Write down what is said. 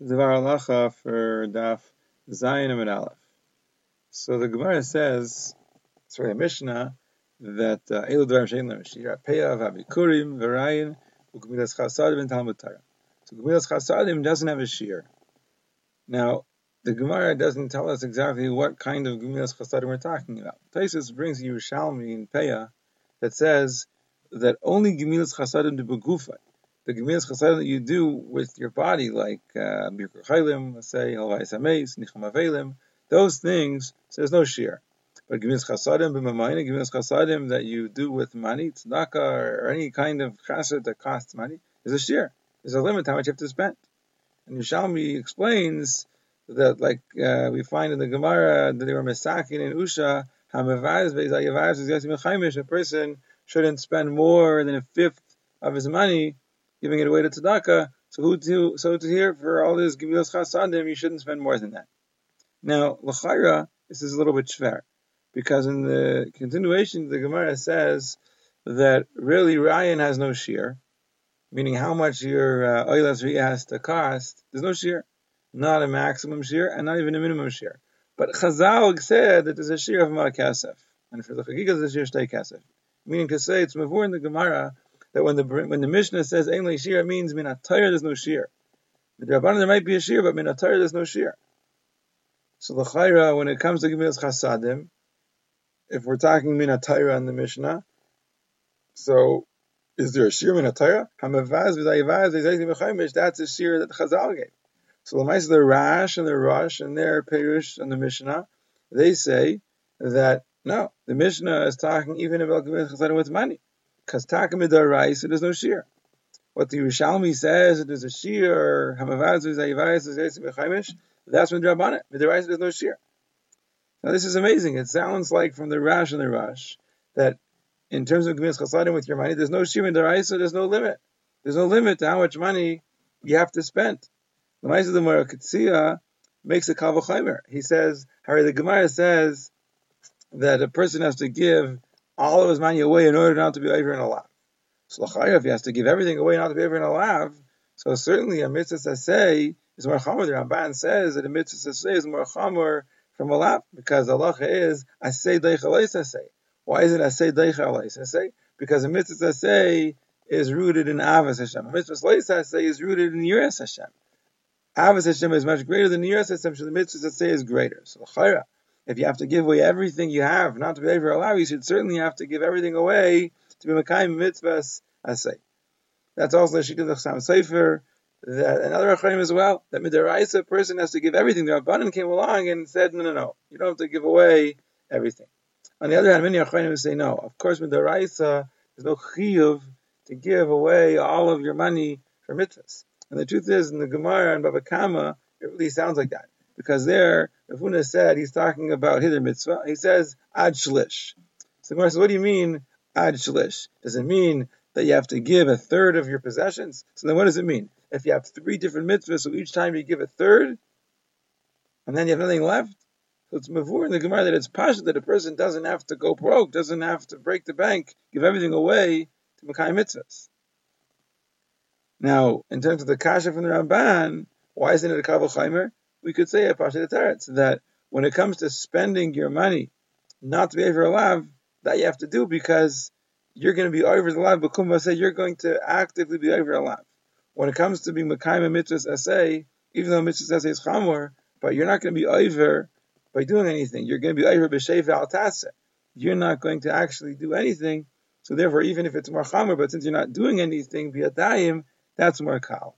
Devar Halacha for Daf Zayin Amid Aleph. So the Gemara says, sorry, Mishnah, that uh, Elu Dvar Shein Lam Shira Peya V'Abikurim V'Rayin U'Gemilas Chasadim and Talmud Torah. So Gemilas Chasadim doesn't have a shear. Now, the Gemara doesn't tell us exactly what kind of Gemilas Chasadim we're talking about. Taisus brings Yerushalmi in Peya that says that only Gemilas Chasadim de Begufay the Gemilas Chasadim that you do with your body, like uh, Birkur Chaylim, say, Halvais Hameis, Nicham Avelim, those things, there's no shear. But Gemilas Chasadim, B'mamayna, Gemilas Chasadim that you do with money, tzedakah, or any kind of chesed that costs money, there's a shear. There's a limit how much you have to spend. And Yerushalmi explains that, like uh, we find in the Gemara, that they were Mesakin and Usha, is a person shouldn't spend more than a fifth of his money giving it away to tzedakah. So who to so to here for all this gemilas chasadim, you shouldn't spend more than that. Now l'chayra, this is a little bit shver, because in the continuation the Gemara says that really Ryan has no shear, meaning how much your uh, oilas uh, has to cost. There's no shear, not a maximum shear and not even a minimum shear. But Chazal said that there's a shear of ma kasef, and for the chagigas there's a shear shtei kasef, meaning to say it's mavur in the Gemara that when the when the Mishnah says Ein Shir, it means Minatayr there's no Shir. The Rabbanan there might be a Shir, but Minatayr there's no Shir. So the Chayra, when it comes to Gemilas Chasadim, if we're talking Minatayr in the Mishnah, so is there a Shir Minatayr? Hamavaz v'zayivaz v'zayivaz v'chaymish, that's a Shir that Chazal gave. So the Mice, the Rash and the Rush and their Perush and the Mishnah, they say that no, the Mishnah is talking even about Gemilas Chasadim with money because takamid so there's no shear. What the Yerushalmi says, there's a shear, that's when Rabbanan. Midaraisa, there's no shear. Now this is amazing. It sounds like from the Rash and the Rash that in terms of Gemilas Chasadim with your money, there's no shear so there's no limit. There's no limit to how much money you have to spend. The Ma'aseh the Morakitzia makes a kavachaymer. He says, Harry, the Gemara says that a person has to give all of his money away in order not to be over in a lav. So if he has to give everything away not to be over in a lav, so certainly a mitzvah say is more chamor. The Ramban says that a mitzvah say is more chamor from a lav because Allah is I say I say. Why is it I say I say? Because a mitzvah say is rooted in avas Hashem. A mitzvah say is rooted in yiras Hashem. Avas Hashem is much greater than yiras Hashem. So the mitzvah say is greater. So the if you have to give away everything you have, not to be able to allow, you should certainly have to give everything away to be Makayim mitzvahs say. That's also the Shita of Sam Sefer, that another Achaim as well, that Midaraisa person has to give everything. The Rabbanan came along and said, no, no, no, you don't have to give away everything. On the other hand, many Achaim say, no, of course Midaraisa, there's no chiyuv to give away all of your money for mitzvahs. And the truth is, in the Gemara and Baba Kama, it really sounds like that because there, Rafuna said he's talking about hiddur mitzvah. He says ad shlish. So Gemara says, what do you mean ad shlish? Does it mean that you have to give a third of your possessions? So then what does it mean? If you have three different mitzvahs, so each time you give a third, and then you have nothing left, so it's mavur in the Gemara that it's pasha that a person doesn't have to go broke, doesn't have to break the bank, give everything away to Makai mitzvahs. Now, in terms of the kasha from the Ramban, why isn't it a kavul we could say a Pashat Teretz that when it comes to spending your money not to be over lav, that you have to do because you're going to be over the lav. But Kumba said you're going to actively be over lav. When it comes to being Mekayim mitzvahs essay, even though mitzvahs essay is chamor, but you're not going to be over by doing anything. You're going to be over b'sheva al You're not going to actually do anything. So therefore, even if it's more chamor, but since you're not doing anything, bi'atayim, that's more kal.